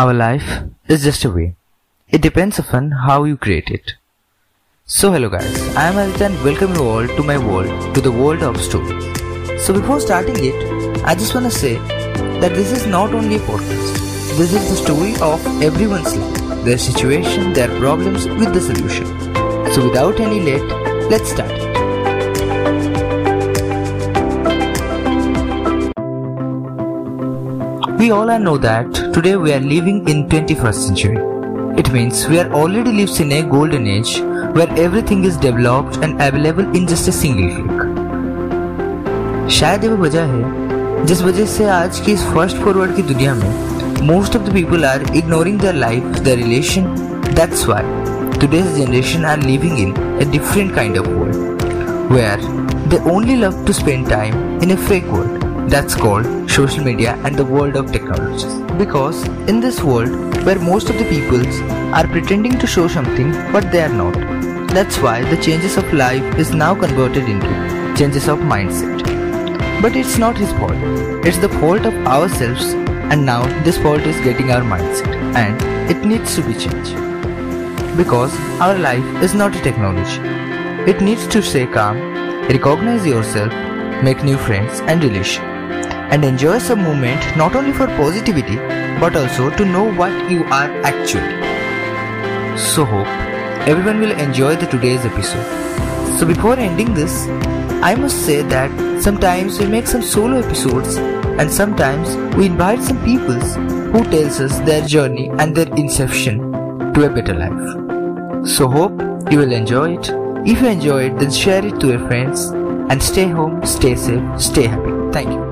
Our life is just a way. It depends upon how you create it. So hello guys, I am Aditya and welcome you all to my world, to the world of stories. So before starting it, I just wanna say that this is not only a podcast. This is the story of everyone's life, their situation, their problems with the solution. So without any late, let's start We all know that today we are living in 21st century. It means we are already lives in a golden age where everything is developed and available in just a single click. शायद ये वो वजह है जिस वजह से आज की इस फास्ट फॉरवर्ड की दुनिया में most of the people are ignoring their life there relation that's why today's generation are living in a different kind of world where they only love to spend time in a fake world that's called social media and the world of technologies. Because in this world where most of the peoples are pretending to show something but they are not. That's why the changes of life is now converted into changes of mindset. But it's not his fault. It's the fault of ourselves and now this fault is getting our mindset and it needs to be changed. Because our life is not a technology. It needs to stay calm, recognize yourself, make new friends and relations, and enjoy some moment not only for positivity but also to know what you are actually. So hope everyone will enjoy the today's episode. So before ending this, I must say that sometimes we make some solo episodes and sometimes we invite some peoples who tells us their journey and their inception to a better life. So hope you will enjoy it. If you enjoy it, then share it to your friends and stay home, stay safe, stay happy. Thank you.